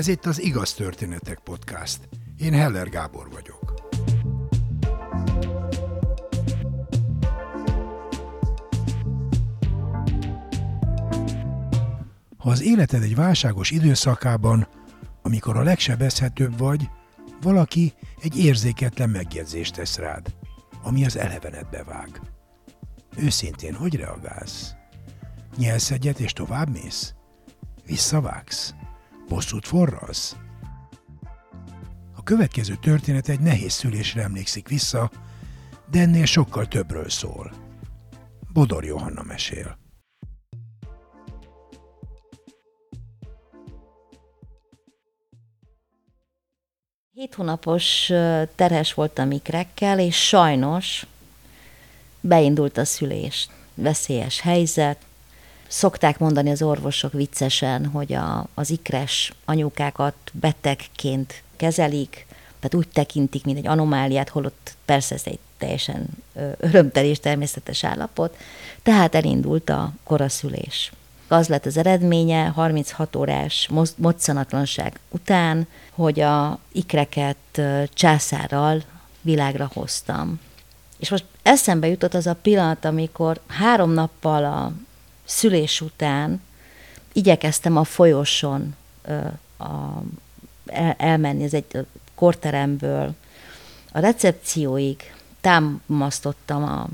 Ez itt az Igaz Történetek Podcast. Én Heller Gábor vagyok. Ha az életed egy válságos időszakában, amikor a legsebezhetőbb vagy, valaki egy érzéketlen megjegyzést tesz rád, ami az elevenedbe vág. Őszintén, hogy reagálsz? Nyelsz egyet és tovább mész? Visszavágsz? Bosszút forralsz? A következő történet egy nehéz szülésre emlékszik vissza, de ennél sokkal többről szól. Bodor Johanna mesél. Hét hónapos terhes voltam ikrekkel, és sajnos beindult a szülés. Veszélyes helyzet. Szokták mondani az orvosok viccesen, hogy a, az ikres anyukákat betegként kezelik, tehát úgy tekintik, mint egy anomáliát, holott persze ez egy teljesen örömteli és természetes állapot. Tehát elindult a koraszülés. Az lett az eredménye 36 órás moccanatlanság után, hogy a ikreket császárral világra hoztam. És most eszembe jutott az a pillanat, amikor három nappal a szülés után igyekeztem a folyosón a, el, elmenni, ez egy korteremből. A recepcióig támasztottam a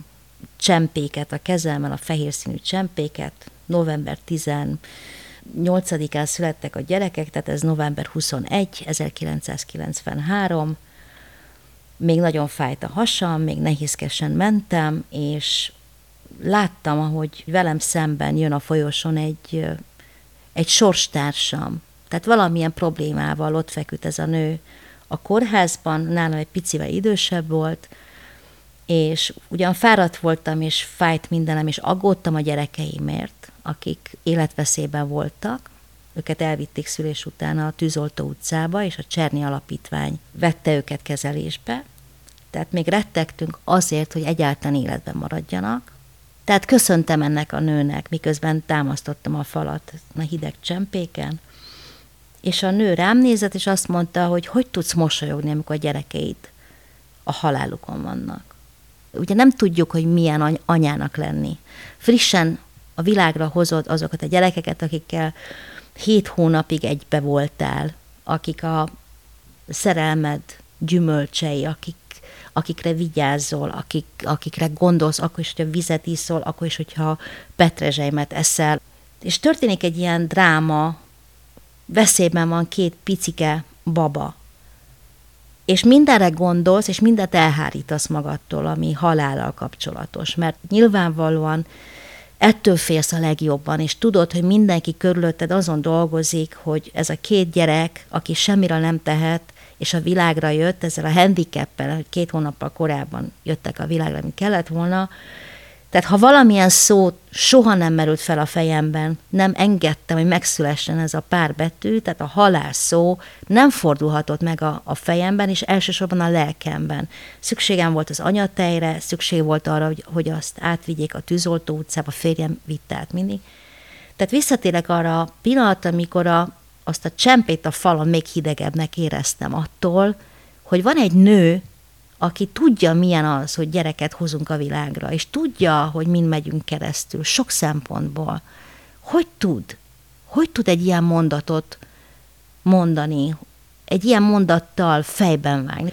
csempéket a kezemmel, a fehér színű csempéket, november 18-án születtek a gyerekek, tehát ez november 21, 1993, még nagyon fájt a hasam, még nehézkesen mentem, és láttam, ahogy velem szemben jön a folyosón egy, egy sorstársam. Tehát valamilyen problémával ott feküdt ez a nő a kórházban, nálam egy picivel idősebb volt, és ugyan fáradt voltam, és fájt mindenem, és aggódtam a gyerekeimért, akik életveszélyben voltak, őket elvitték szülés után a Tűzoltó utcába, és a Cserni Alapítvány vette őket kezelésbe. Tehát még rettegtünk azért, hogy egyáltalán életben maradjanak. Tehát köszöntem ennek a nőnek, miközben támasztottam a falat a hideg csempéken, és a nő rám nézett, és azt mondta, hogy hogy tudsz mosolyogni, amikor a gyerekeid a halálukon vannak. Ugye nem tudjuk, hogy milyen anyának lenni. Frissen a világra hozod azokat a gyerekeket, akikkel hét hónapig egybe voltál, akik a szerelmed gyümölcsei, akik, akikre vigyázol, akik, akikre gondolsz, akkor is, hogyha vizet iszol, akkor is, hogyha petrezselymet eszel. És történik egy ilyen dráma, veszélyben van két picike baba, és mindenre gondolsz, és mindent elhárítasz magadtól, ami halállal kapcsolatos, mert nyilvánvalóan ettől félsz a legjobban, és tudod, hogy mindenki körülötted azon dolgozik, hogy ez a két gyerek, aki semmire nem tehet, és a világra jött ezzel a handicappel, hogy két hónappal korábban jöttek a világra, mint kellett volna, tehát ha valamilyen szó soha nem merült fel a fejemben, nem engedtem, hogy megszülessen ez a pár betű, tehát a halál szó nem fordulhatott meg a, a fejemben, és elsősorban a lelkemben. Szükségem volt az anyatejre, szükség volt arra, hogy, hogy azt átvigyék a tűzoltó utcába, férjem vitt át mindig. Tehát visszatérek arra a pillanat, amikor a, azt a csempét a falon még hidegebbnek éreztem attól, hogy van egy nő, aki tudja, milyen az, hogy gyereket hozunk a világra, és tudja, hogy mind megyünk keresztül, sok szempontból, hogy tud? Hogy tud egy ilyen mondatot mondani, egy ilyen mondattal fejben vágni?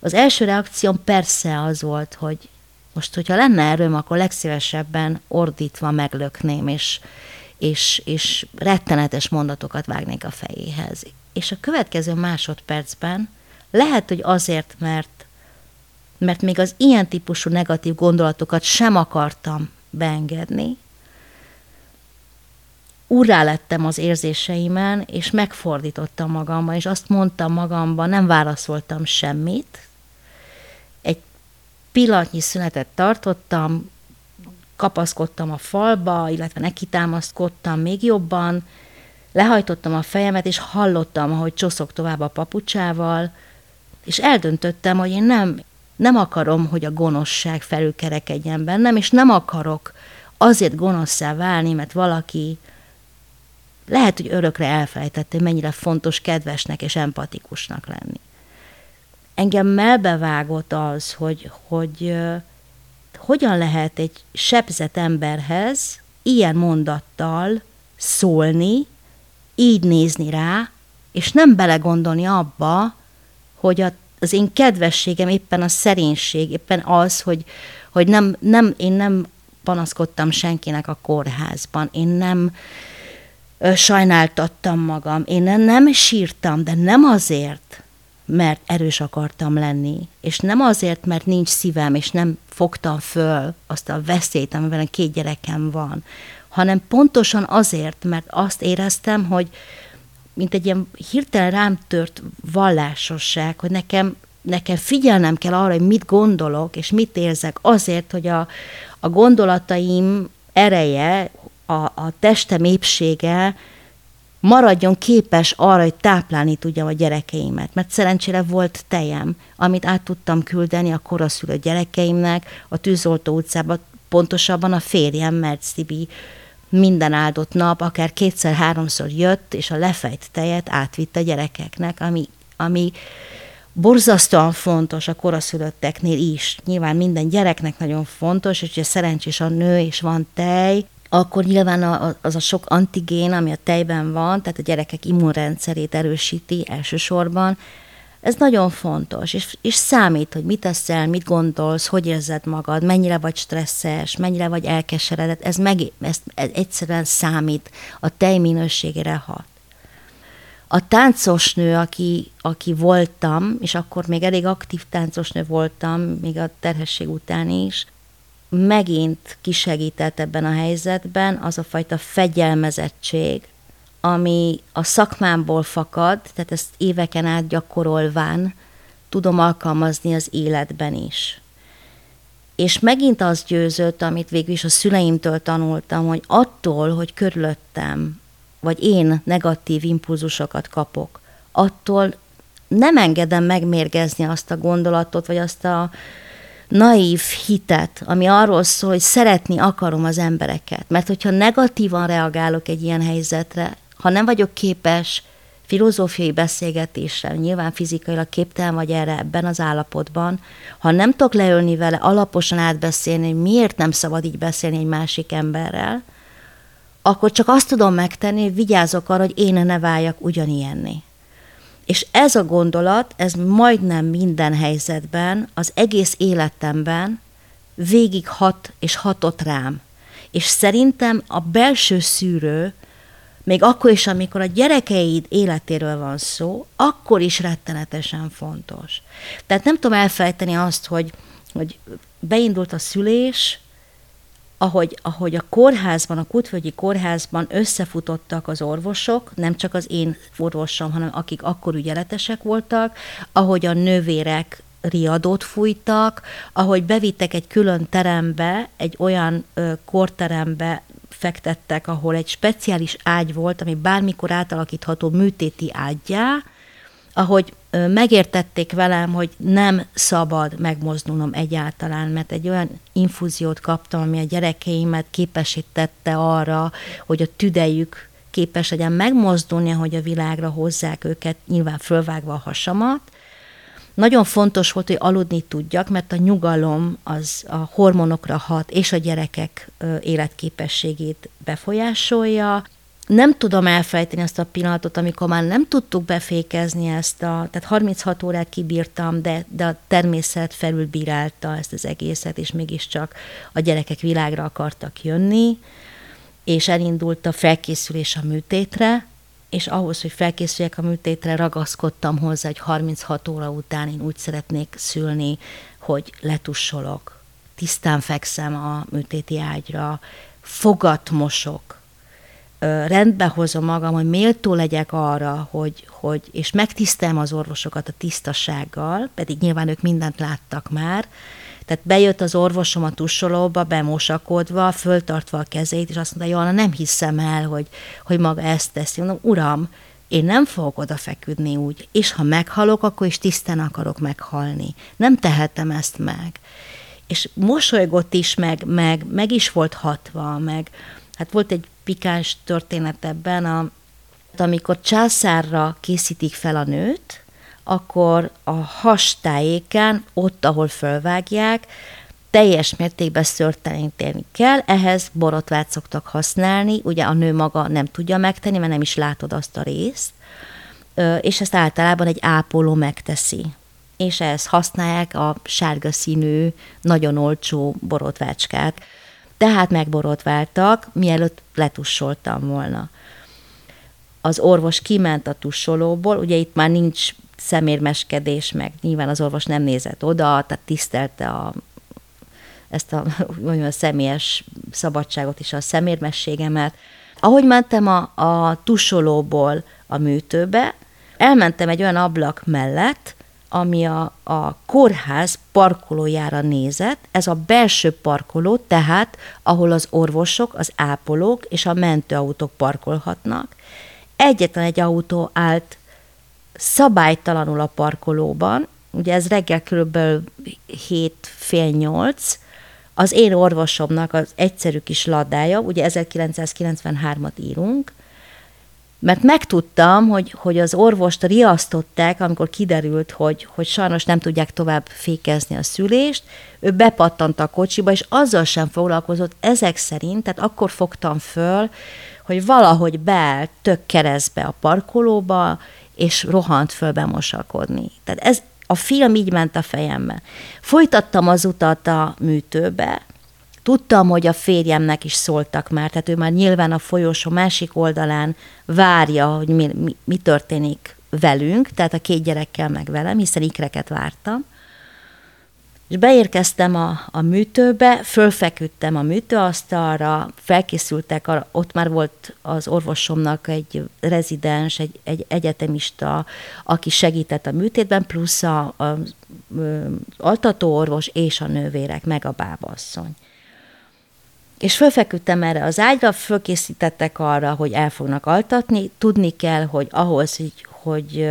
Az első reakcióm persze az volt, hogy most, hogyha lenne erőm, akkor legszívesebben ordítva meglökném, és, és, és rettenetes mondatokat vágnék a fejéhez. És a következő másodpercben lehet, hogy azért, mert mert még az ilyen típusú negatív gondolatokat sem akartam beengedni. Úrrá lettem az érzéseimen, és megfordítottam magamban, és azt mondtam magamban, nem válaszoltam semmit. Egy pillanatnyi szünetet tartottam, kapaszkodtam a falba, illetve nekitámaszkodtam még jobban, lehajtottam a fejemet, és hallottam, ahogy csoszok tovább a papucsával, és eldöntöttem, hogy én nem nem akarom, hogy a gonoszság felülkerekedjen bennem, és nem akarok azért gonoszszá válni, mert valaki lehet, hogy örökre elfelejtette, mennyire fontos kedvesnek és empatikusnak lenni. Engem melbevágott az, hogy, hogy hogyan lehet egy sebzett emberhez ilyen mondattal szólni, így nézni rá, és nem belegondolni abba, hogy a, az én kedvességem éppen a szerénység, éppen az, hogy, hogy nem, nem, én nem panaszkodtam senkinek a kórházban, én nem sajnáltattam magam, én nem sírtam, de nem azért, mert erős akartam lenni, és nem azért, mert nincs szívem, és nem fogtam föl azt a veszélyt, amivel két gyerekem van, hanem pontosan azért, mert azt éreztem, hogy mint egy ilyen hirtelen rám tört vallásosság, hogy nekem, nekem figyelnem kell arra, hogy mit gondolok, és mit érzek, azért, hogy a, a gondolataim ereje, a, a testem épsége maradjon képes arra, hogy táplálni tudjam a gyerekeimet. Mert szerencsére volt tejem, amit át tudtam küldeni a koraszülött gyerekeimnek a Tűzoltó utcába, pontosabban a férjem, mert Szibi minden áldott nap, akár kétszer-háromszor jött, és a lefejt tejet átvitt a gyerekeknek, ami, ami borzasztóan fontos a koraszülötteknél is. Nyilván minden gyereknek nagyon fontos, és hogyha szerencsés a nő, és van tej, akkor nyilván az a sok antigén, ami a tejben van, tehát a gyerekek immunrendszerét erősíti elsősorban, ez nagyon fontos, és, és számít, hogy mit teszel, mit gondolsz, hogy érzed magad, mennyire vagy stresszes, mennyire vagy elkeseredett, ez, meg, ez, ez egyszerűen számít, a tej minőségére hat. A táncosnő, aki, aki voltam, és akkor még elég aktív táncosnő voltam, még a terhesség után is, megint kisegített ebben a helyzetben az a fajta fegyelmezettség, ami a szakmámból fakad, tehát ezt éveken át gyakorolván tudom alkalmazni az életben is. És megint az győzött, amit végül is a szüleimtől tanultam, hogy attól, hogy körülöttem, vagy én negatív impulzusokat kapok, attól nem engedem megmérgezni azt a gondolatot, vagy azt a naív hitet, ami arról szól, hogy szeretni akarom az embereket. Mert hogyha negatívan reagálok egy ilyen helyzetre, ha nem vagyok képes filozófiai beszélgetésre, nyilván fizikailag képtelen vagy erre ebben az állapotban, ha nem tudok leülni vele, alaposan átbeszélni, hogy miért nem szabad így beszélni egy másik emberrel, akkor csak azt tudom megtenni, hogy vigyázok arra, hogy én ne váljak ugyanilyenni. És ez a gondolat, ez majdnem minden helyzetben, az egész életemben végig hat és hatott rám. És szerintem a belső szűrő, még akkor is, amikor a gyerekeid életéről van szó, akkor is rettenetesen fontos. Tehát nem tudom elfelejteni azt, hogy, hogy beindult a szülés, ahogy, ahogy a kórházban, a Kutvölgyi kórházban összefutottak az orvosok, nem csak az én orvosom, hanem akik akkor ügyeletesek voltak, ahogy a nővérek riadót fújtak, ahogy bevittek egy külön terembe, egy olyan ö, korterembe, fektettek, ahol egy speciális ágy volt, ami bármikor átalakítható műtéti ágyjá, ahogy megértették velem, hogy nem szabad megmozdulnom egyáltalán, mert egy olyan infúziót kaptam, ami a gyerekeimet képesítette arra, hogy a tüdejük képes legyen megmozdulni, hogy a világra hozzák őket, nyilván fölvágva a hasamat. Nagyon fontos volt, hogy aludni tudjak, mert a nyugalom az a hormonokra hat, és a gyerekek életképességét befolyásolja nem tudom elfelejteni azt a pillanatot, amikor már nem tudtuk befékezni ezt a, tehát 36 órát kibírtam, de, de a természet felülbírálta ezt az egészet, és mégiscsak a gyerekek világra akartak jönni, és elindult a felkészülés a műtétre, és ahhoz, hogy felkészüljek a műtétre, ragaszkodtam hozzá, hogy 36 óra után én úgy szeretnék szülni, hogy letussolok, tisztán fekszem a műtéti ágyra, fogat mosok, rendbe hozom magam, hogy méltó legyek arra, hogy, hogy és megtisztelem az orvosokat a tisztasággal, pedig nyilván ők mindent láttak már, tehát bejött az orvosom a tussolóba, bemosakodva, föltartva a kezét, és azt mondta, Johanna, nem hiszem el, hogy, hogy maga ezt teszi. Mondom, uram, én nem fogok oda feküdni úgy, és ha meghalok, akkor is tisztán akarok meghalni. Nem tehetem ezt meg. És mosolygott is, meg, meg, meg is volt hatva, meg, hát volt egy pikáns történet ebben, a, amikor császárra készítik fel a nőt, akkor a hastájéken, ott, ahol fölvágják, teljes mértékben szörteleníteni kell, ehhez borotvát szoktak használni, ugye a nő maga nem tudja megtenni, mert nem is látod azt a részt, és ezt általában egy ápoló megteszi. És ehhez használják a sárga színű, nagyon olcsó borotvácskát. Tehát megborotváltak, mielőtt letussoltam volna. Az orvos kiment a tussolóból, ugye itt már nincs szemérmeskedés, meg nyilván az orvos nem nézett oda, tehát tisztelte a, ezt a, mondjam, a személyes szabadságot és a szemérmességemet. Ahogy mentem a, a tusolóból a műtőbe, elmentem egy olyan ablak mellett, ami a, a kórház parkolójára nézett, ez a belső parkoló, tehát ahol az orvosok, az ápolók és a mentőautók parkolhatnak. Egyetlen egy autó állt szabálytalanul a parkolóban, ugye ez reggel körülbelül 7 fél 8, az én orvosomnak az egyszerű kis ladája, ugye 1993-at írunk, mert megtudtam, hogy, hogy az orvost riasztották, amikor kiderült, hogy, hogy sajnos nem tudják tovább fékezni a szülést, ő bepattant a kocsiba, és azzal sem foglalkozott ezek szerint, tehát akkor fogtam föl, hogy valahogy beállt tök keresztbe a parkolóba, és rohant föl bemosakodni. Tehát ez, a film így ment a fejembe. Folytattam az utat a műtőbe, Tudtam, hogy a férjemnek is szóltak már, tehát ő már nyilván a folyosó másik oldalán várja, hogy mi, mi, mi történik velünk, tehát a két gyerekkel meg velem, hiszen ikreket vártam. És beérkeztem a, a műtőbe, fölfeküdtem a műtőasztalra, felkészültek, arra, ott már volt az orvosomnak egy rezidens, egy, egy egyetemista, aki segített a műtétben, plusz a, a, a altatóorvos és a nővérek, meg a bábasszony. És fölfeküdtem erre az ágyra, fölkészítettek arra, hogy el fognak altatni. Tudni kell, hogy ahhoz, hogy, hogy,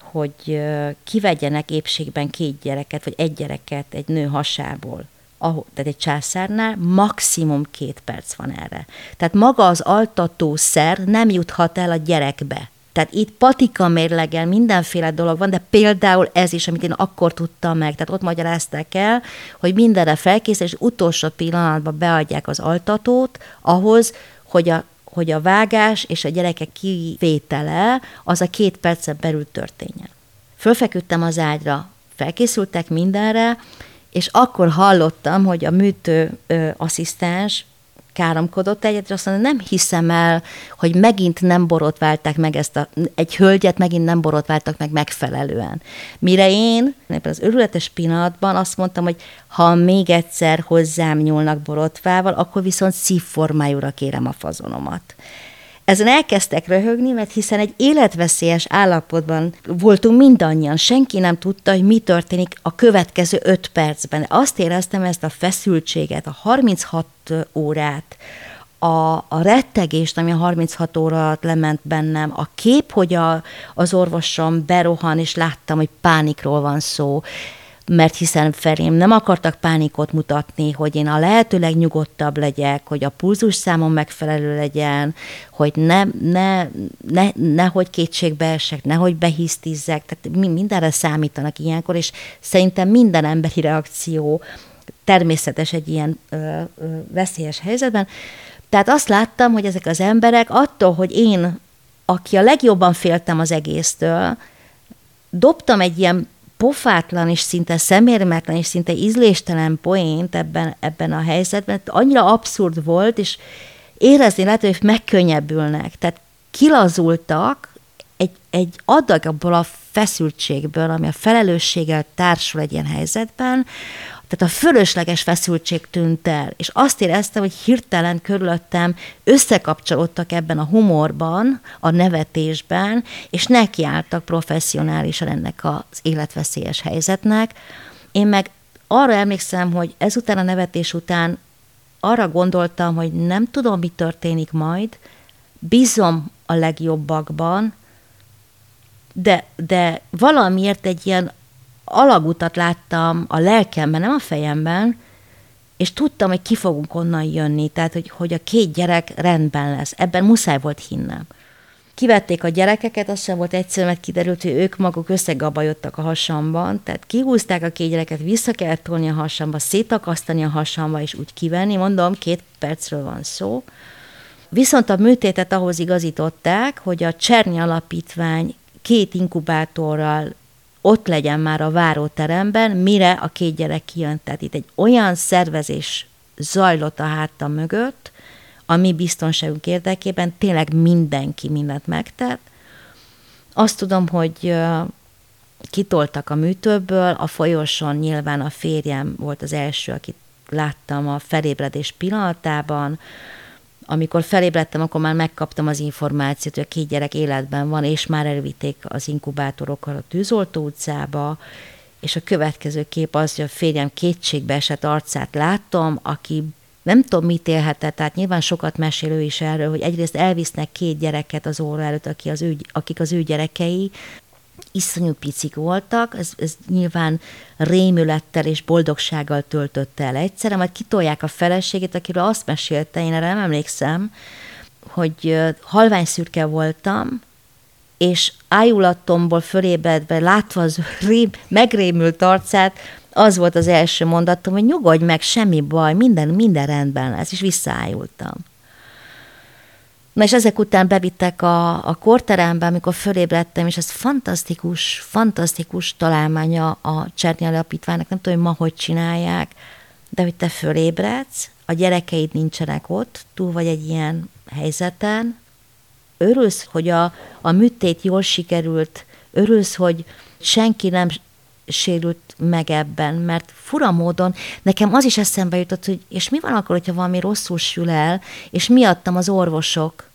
hogy kivegyenek épségben két gyereket, vagy egy gyereket egy nő hasából, ahol, tehát egy császárnál maximum két perc van erre. Tehát maga az altatószer nem juthat el a gyerekbe. Tehát itt patika mérlegel mindenféle dolog van, de például ez is, amit én akkor tudtam meg, tehát ott magyarázták el, hogy mindenre felkészül, és utolsó pillanatban beadják az altatót ahhoz, hogy a, hogy a vágás és a gyerekek kivétele az a két percen belül történjen. Fölfeküdtem az ágyra, felkészültek mindenre, és akkor hallottam, hogy a műtő ö, asszisztens káromkodott egyet, azt mondja, nem hiszem el, hogy megint nem borotválták meg ezt a, egy hölgyet megint nem borotváltak meg megfelelően. Mire én ebben az örületes pillanatban azt mondtam, hogy ha még egyszer hozzám nyúlnak borotvával, akkor viszont szívformájúra kérem a fazonomat. Ezen elkezdtek röhögni, mert hiszen egy életveszélyes állapotban voltunk mindannyian. Senki nem tudta, hogy mi történik a következő öt percben. Azt éreztem ezt a feszültséget, a 36 órát, a, a rettegést, ami a 36 óra alatt lement bennem, a kép, hogy a, az orvosom berohan, és láttam, hogy pánikról van szó, mert hiszen felém nem akartak pánikot mutatni, hogy én a lehető legnyugodtabb legyek, hogy a pulzus számom megfelelő legyen, hogy ne, ne, ne, nehogy kétségbe esek, nehogy behisztizzek, tehát mindenre számítanak ilyenkor, és szerintem minden emberi reakció természetes egy ilyen ö, ö, veszélyes helyzetben. Tehát azt láttam, hogy ezek az emberek attól, hogy én, aki a legjobban féltem az egésztől, dobtam egy ilyen pofátlan és szinte szemérmetlen és szinte ízléstelen poént ebben, ebben a helyzetben, annyira abszurd volt, és érezni lehet, hogy megkönnyebbülnek. Tehát kilazultak egy, egy adag abból a feszültségből, ami a felelősséggel társul egy ilyen helyzetben, tehát a fölösleges feszültség tűnt el, és azt éreztem, hogy hirtelen körülöttem összekapcsolódtak ebben a humorban, a nevetésben, és nekiálltak professzionálisan ennek az életveszélyes helyzetnek. Én meg arra emlékszem, hogy ezután a nevetés után arra gondoltam, hogy nem tudom, mi történik majd, bízom a legjobbakban, de, de valamiért egy ilyen alagutat láttam a lelkemben, nem a fejemben, és tudtam, hogy ki fogunk onnan jönni, tehát hogy, hogy a két gyerek rendben lesz. Ebben muszáj volt hinnem. Kivették a gyerekeket, azt sem volt egyszerű, mert kiderült, hogy ők maguk összegabajodtak a hasamban, tehát kihúzták a két gyereket, vissza kellett tolni a hasamba, szétakasztani a hasamba, és úgy kivenni, mondom, két percről van szó. Viszont a műtétet ahhoz igazították, hogy a Cserny Alapítvány két inkubátorral ott legyen már a váróteremben, mire a két gyerek kijön. Tehát itt egy olyan szervezés zajlott a hátam mögött, a mi biztonságunk érdekében tényleg mindenki mindent megtett. Azt tudom, hogy kitoltak a műtőből, a folyoson nyilván a férjem volt az első, akit láttam a felébredés pillanatában, amikor felébredtem, akkor már megkaptam az információt, hogy a két gyerek életben van, és már elvitték az inkubátorokkal a Tűzoltó utcába, és a következő kép az, hogy a férjem kétségbe esett arcát láttam, aki nem tudom, mit élhetett, tehát nyilván sokat mesélő is erről, hogy egyrészt elvisznek két gyereket az óra előtt, aki az ő, akik az ő gyerekei, iszonyú picik voltak, ez, ez nyilván rémülettel és boldogsággal töltötte el egyszerre, majd kitolják a feleségét, akiről azt mesélte, én erre nem emlékszem, hogy halvány szürke voltam, és ájulatomból fölébredve, látva az rém, megrémült arcát, az volt az első mondatom, hogy nyugodj meg, semmi baj, minden, minden rendben lesz, és visszaájultam. Na és ezek után bevittek a, a korterembe, amikor fölébredtem, és ez fantasztikus, fantasztikus találmánya a Cserny Alapítványnak, nem tudom, hogy ma hogy csinálják, de hogy te fölébredsz, a gyerekeid nincsenek ott, túl vagy egy ilyen helyzeten, örülsz, hogy a, a műtét jól sikerült, örülsz, hogy senki nem sérült meg ebben, mert fura módon nekem az is eszembe jutott, hogy és mi van akkor, hogyha valami rosszul sül el, és miattam az orvosok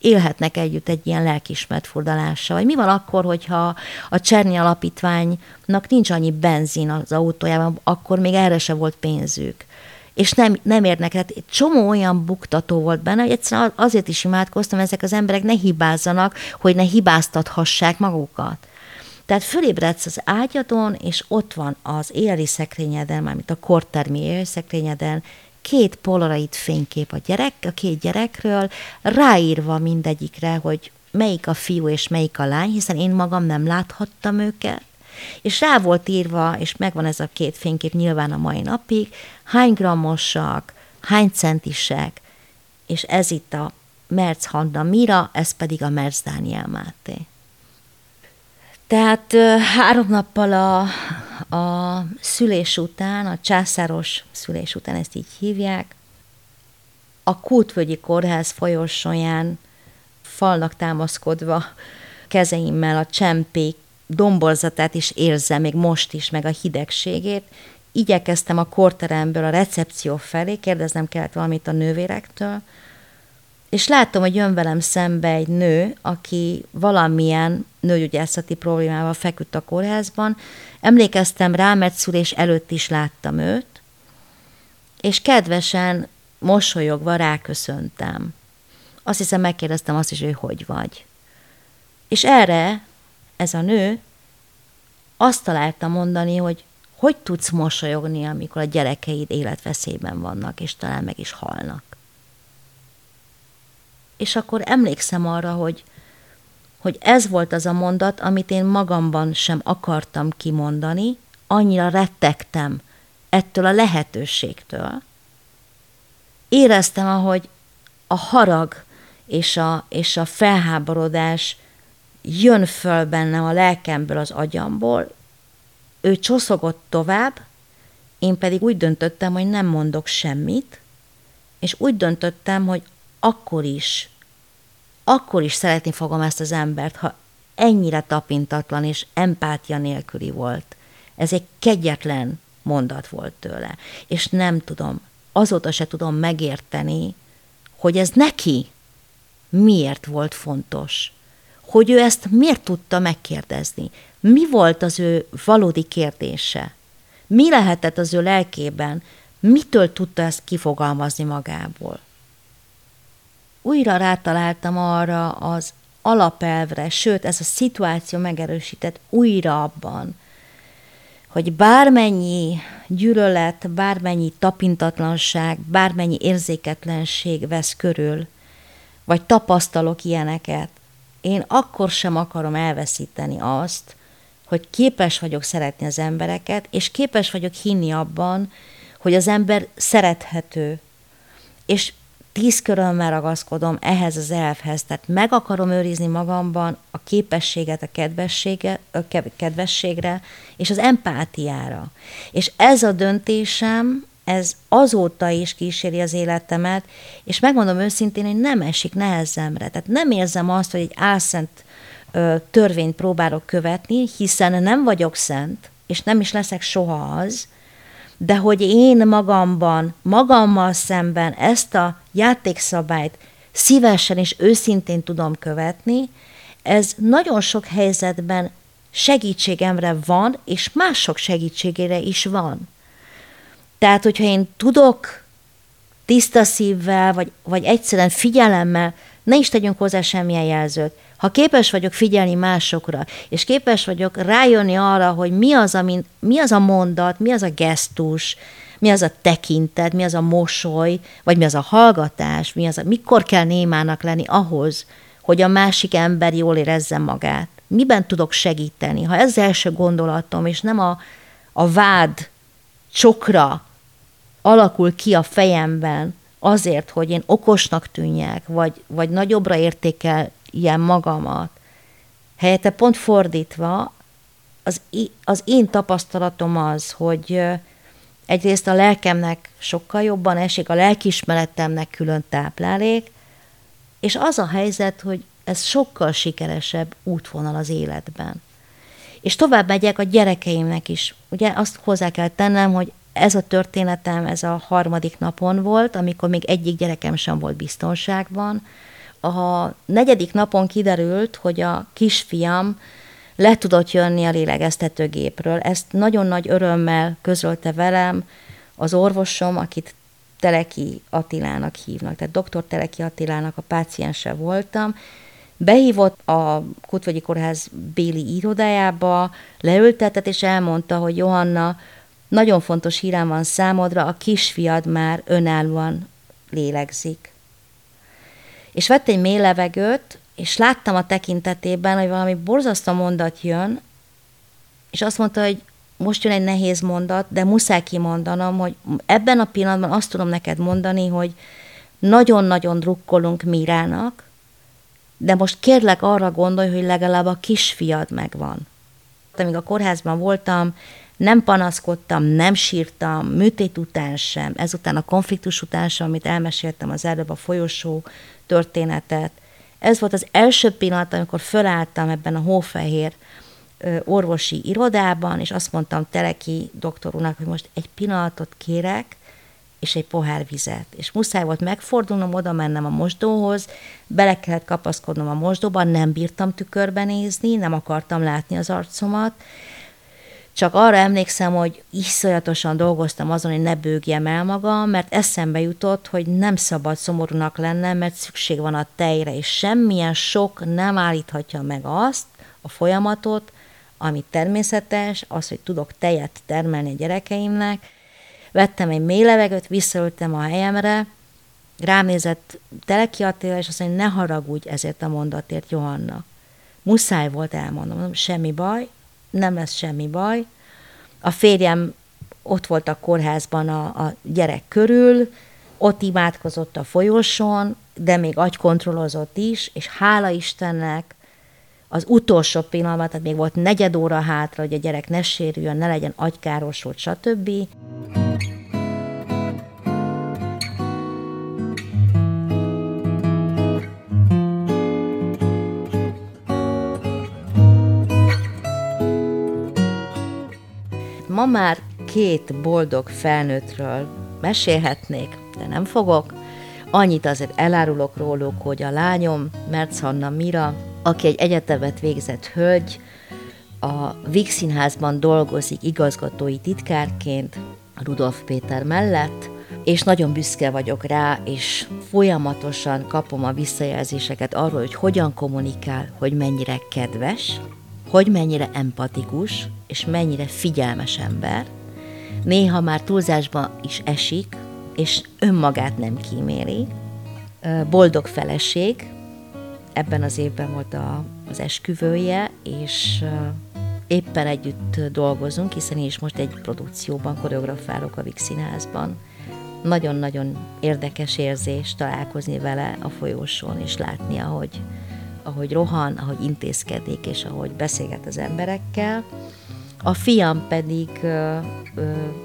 élhetnek együtt egy ilyen lelkismert furdalással? Vagy mi van akkor, hogyha a Cserny Alapítványnak nincs annyi benzin az autójában, akkor még erre se volt pénzük és nem, nem érnek. Hát egy csomó olyan buktató volt benne, hogy egyszerűen azért is imádkoztam, ezek az emberek ne hibázzanak, hogy ne hibáztathassák magukat. Tehát fölébredsz az ágyadon, és ott van az éli szekrényeden, mármint a kortermi éli szekrényeden, két polaroid fénykép a gyerek, a két gyerekről, ráírva mindegyikre, hogy melyik a fiú és melyik a lány, hiszen én magam nem láthattam őket, és rá volt írva, és megvan ez a két fénykép nyilván a mai napig, hány grammosak, hány centisek, és ez itt a Merc Hanna Mira, ez pedig a Merc Dániel Máté. Tehát három nappal a, a szülés után, a császáros szülés után, ezt így hívják, a Kútvögyi Kórház folyosóján falnak támaszkodva kezeimmel a csempék domborzatát is érzem, még most is, meg a hidegségét. Igyekeztem a korteremből a recepció felé, kérdeznem kellett valamit a nővérektől, és látom, hogy jön velem szembe egy nő, aki valamilyen nőgyógyászati problémával feküdt a kórházban. Emlékeztem rá, mert szülés előtt is láttam őt, és kedvesen, mosolyogva ráköszöntem. Azt hiszem, megkérdeztem azt is, hogy hogy vagy. És erre ez a nő azt találta mondani, hogy hogy tudsz mosolyogni, amikor a gyerekeid életveszélyben vannak, és talán meg is halnak. És akkor emlékszem arra, hogy, hogy ez volt az a mondat, amit én magamban sem akartam kimondani, annyira rettegtem ettől a lehetőségtől. Éreztem, ahogy a harag és a, és a felháborodás jön föl bennem a lelkemből, az agyamból, ő csoszogott tovább, én pedig úgy döntöttem, hogy nem mondok semmit, és úgy döntöttem, hogy akkor is, akkor is szeretni fogom ezt az embert, ha ennyire tapintatlan és empátia nélküli volt. Ez egy kegyetlen mondat volt tőle. És nem tudom, azóta se tudom megérteni, hogy ez neki miért volt fontos hogy ő ezt miért tudta megkérdezni. Mi volt az ő valódi kérdése? Mi lehetett az ő lelkében? Mitől tudta ezt kifogalmazni magából? Újra rátaláltam arra az alapelvre, sőt, ez a szituáció megerősített újra abban, hogy bármennyi gyűlölet, bármennyi tapintatlanság, bármennyi érzéketlenség vesz körül, vagy tapasztalok ilyeneket, én akkor sem akarom elveszíteni azt, hogy képes vagyok szeretni az embereket, és képes vagyok hinni abban, hogy az ember szerethető, és tíz körömmel ragaszkodom ehhez az elfhez, tehát meg akarom őrizni magamban a képességet a, kedvessége, a kedvességre és az empátiára. És ez a döntésem, ez azóta is kíséri az életemet, és megmondom őszintén, hogy nem esik nehezemre. Tehát nem érzem azt, hogy egy álszent törvényt próbálok követni, hiszen nem vagyok szent, és nem is leszek soha az, de hogy én magamban, magammal szemben ezt a játékszabályt szívesen és őszintén tudom követni, ez nagyon sok helyzetben segítségemre van, és mások segítségére is van. Tehát, hogyha én tudok tiszta szívvel, vagy, vagy egyszerűen figyelemmel, ne is tegyünk hozzá semmilyen jelzőt, ha képes vagyok figyelni másokra, és képes vagyok rájönni arra, hogy mi az, amin, mi az a mondat, mi az a gesztus, mi az a tekintet, mi az a mosoly, vagy mi az a hallgatás, mi az a, mikor kell némának lenni ahhoz, hogy a másik ember jól érezze magát. Miben tudok segíteni? Ha ez az első gondolatom, és nem a, a vád csokra alakul ki a fejemben azért, hogy én okosnak tűnjek, vagy, vagy nagyobbra értékel ilyen magamat. Helyette pont fordítva, az, az én tapasztalatom az, hogy egyrészt a lelkemnek sokkal jobban esik, a lelkismeretemnek külön táplálék, és az a helyzet, hogy ez sokkal sikeresebb útvonal az életben. És tovább megyek a gyerekeimnek is. Ugye azt hozzá kell tennem, hogy ez a történetem, ez a harmadik napon volt, amikor még egyik gyerekem sem volt biztonságban, a negyedik napon kiderült, hogy a kisfiam le tudott jönni a lélegeztetőgépről. Ezt nagyon nagy örömmel közölte velem az orvosom, akit Teleki Attilának hívnak, tehát dr. Teleki Attilának a páciense voltam, behívott a Kutvagyi Kórház Béli irodájába, leültetett, és elmondta, hogy Johanna, nagyon fontos hírem van számodra, a kisfiad már önállóan lélegzik és vett egy mély levegőt, és láttam a tekintetében, hogy valami borzasztó mondat jön, és azt mondta, hogy most jön egy nehéz mondat, de muszáj kimondanom, hogy ebben a pillanatban azt tudom neked mondani, hogy nagyon-nagyon drukkolunk Mirának, de most kérlek arra gondolj, hogy legalább a kisfiad megvan. Amíg a kórházban voltam, nem panaszkodtam, nem sírtam, műtét után sem, ezután a konfliktus után sem, amit elmeséltem az előbb a folyosó történetet. Ez volt az első pillanat, amikor fölálltam ebben a hófehér orvosi irodában, és azt mondtam Teleki doktorúnak, hogy most egy pillanatot kérek, és egy pohár vizet. És muszáj volt megfordulnom, oda mennem a mosdóhoz, bele kellett kapaszkodnom a mosdóban, nem bírtam tükörbe nézni, nem akartam látni az arcomat, csak arra emlékszem, hogy iszonyatosan dolgoztam azon, hogy ne bőgjem el magam, mert eszembe jutott, hogy nem szabad szomorúnak lennem, mert szükség van a tejre, és semmilyen sok nem állíthatja meg azt, a folyamatot, ami természetes, az, hogy tudok tejet termelni a gyerekeimnek. Vettem egy mély levegőt, visszaültem a helyemre, rám nézett Teleki Attila, és azt mondja, ne haragudj ezért a mondatért, Johanna. Muszáj volt elmondom, semmi baj, nem lesz semmi baj. A férjem ott volt a kórházban a, a gyerek körül, ott imádkozott a folyosón, de még agykontrollozott is, és hála Istennek az utolsó pillanatban, tehát még volt negyed óra hátra, hogy a gyerek ne sérüljön, ne legyen agykárosult, stb. Ma már két boldog felnőttről mesélhetnék, de nem fogok. Annyit azért elárulok róluk, hogy a lányom, Merc Hanna Mira, aki egy egyetemet végzett hölgy, a Víg Színházban dolgozik igazgatói titkárként, Rudolf Péter mellett, és nagyon büszke vagyok rá, és folyamatosan kapom a visszajelzéseket arról, hogy hogyan kommunikál, hogy mennyire kedves, hogy mennyire empatikus, és mennyire figyelmes ember, néha már túlzásba is esik, és önmagát nem kíméli. Boldog feleség, ebben az évben volt a, az esküvője, és éppen együtt dolgozunk, hiszen én is most egy produkcióban koreografálok a Vix. Nagyon-nagyon érdekes érzés találkozni vele a folyósón, és látni, ahogy, ahogy rohan, ahogy intézkedik, és ahogy beszélget az emberekkel. A fiam pedig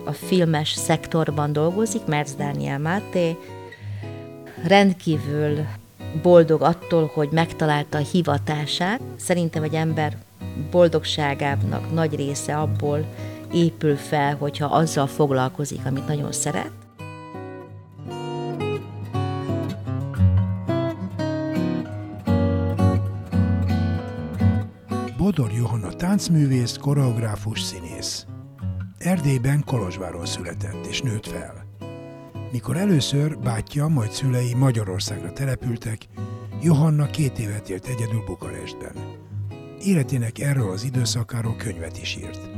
a filmes szektorban dolgozik, Merz Dániel Máté, rendkívül boldog attól, hogy megtalálta a hivatását. Szerintem egy ember boldogságának nagy része abból épül fel, hogyha azzal foglalkozik, amit nagyon szeret. Bodor Johanna táncművész, koreográfus, színész. Erdélyben Kolozsváron született és nőtt fel. Mikor először bátyja, majd szülei Magyarországra települtek, Johanna két évet élt egyedül Bukarestben. Életének erről az időszakáról könyvet is írt.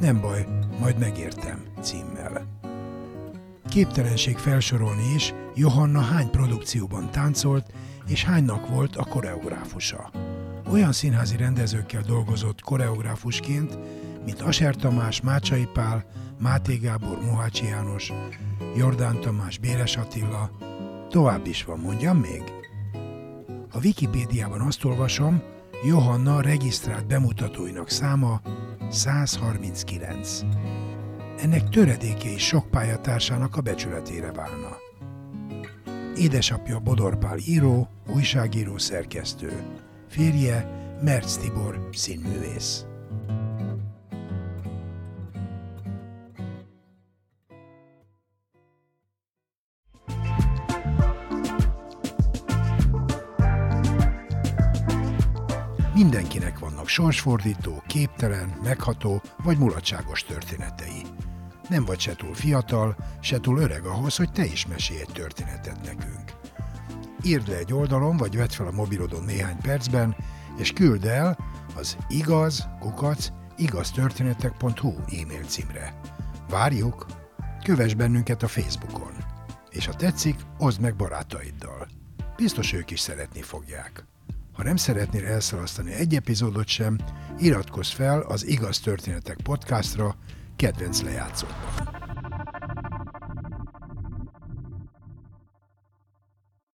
Nem baj, majd megértem címmel. Képtelenség felsorolni is, Johanna hány produkcióban táncolt, és hánynak volt a koreográfusa. Olyan színházi rendezőkkel dolgozott koreográfusként, mint Aser Tamás, Mácsai Pál, Máté Gábor, Mohácsi János, Jordán Tamás, Béres Attila, tovább is van, mondjam még? A Wikipédiában azt olvasom, Johanna regisztrált bemutatóinak száma 139. Ennek töredéke is sok pályatársának a becsületére válna. Édesapja Bodorpál író, újságíró szerkesztő. Férje Merc Tibor színművész. Mindenkinek vannak sorsfordító, képtelen, megható vagy mulatságos történetei. Nem vagy se túl fiatal, se túl öreg ahhoz, hogy te is mesélj egy történetet nekünk. Írd le egy oldalon, vagy vedd fel a mobilodon néhány percben, és küld el az igaz, kukac, igaztörténetek.hu e-mail címre. Várjuk! Kövess bennünket a Facebookon. És ha tetszik, oszd meg barátaiddal. Biztos ők is szeretni fogják. Ha nem szeretnél elszalasztani egy epizódot sem, iratkozz fel az Igaz Történetek podcastra kedvenc lejátszódban.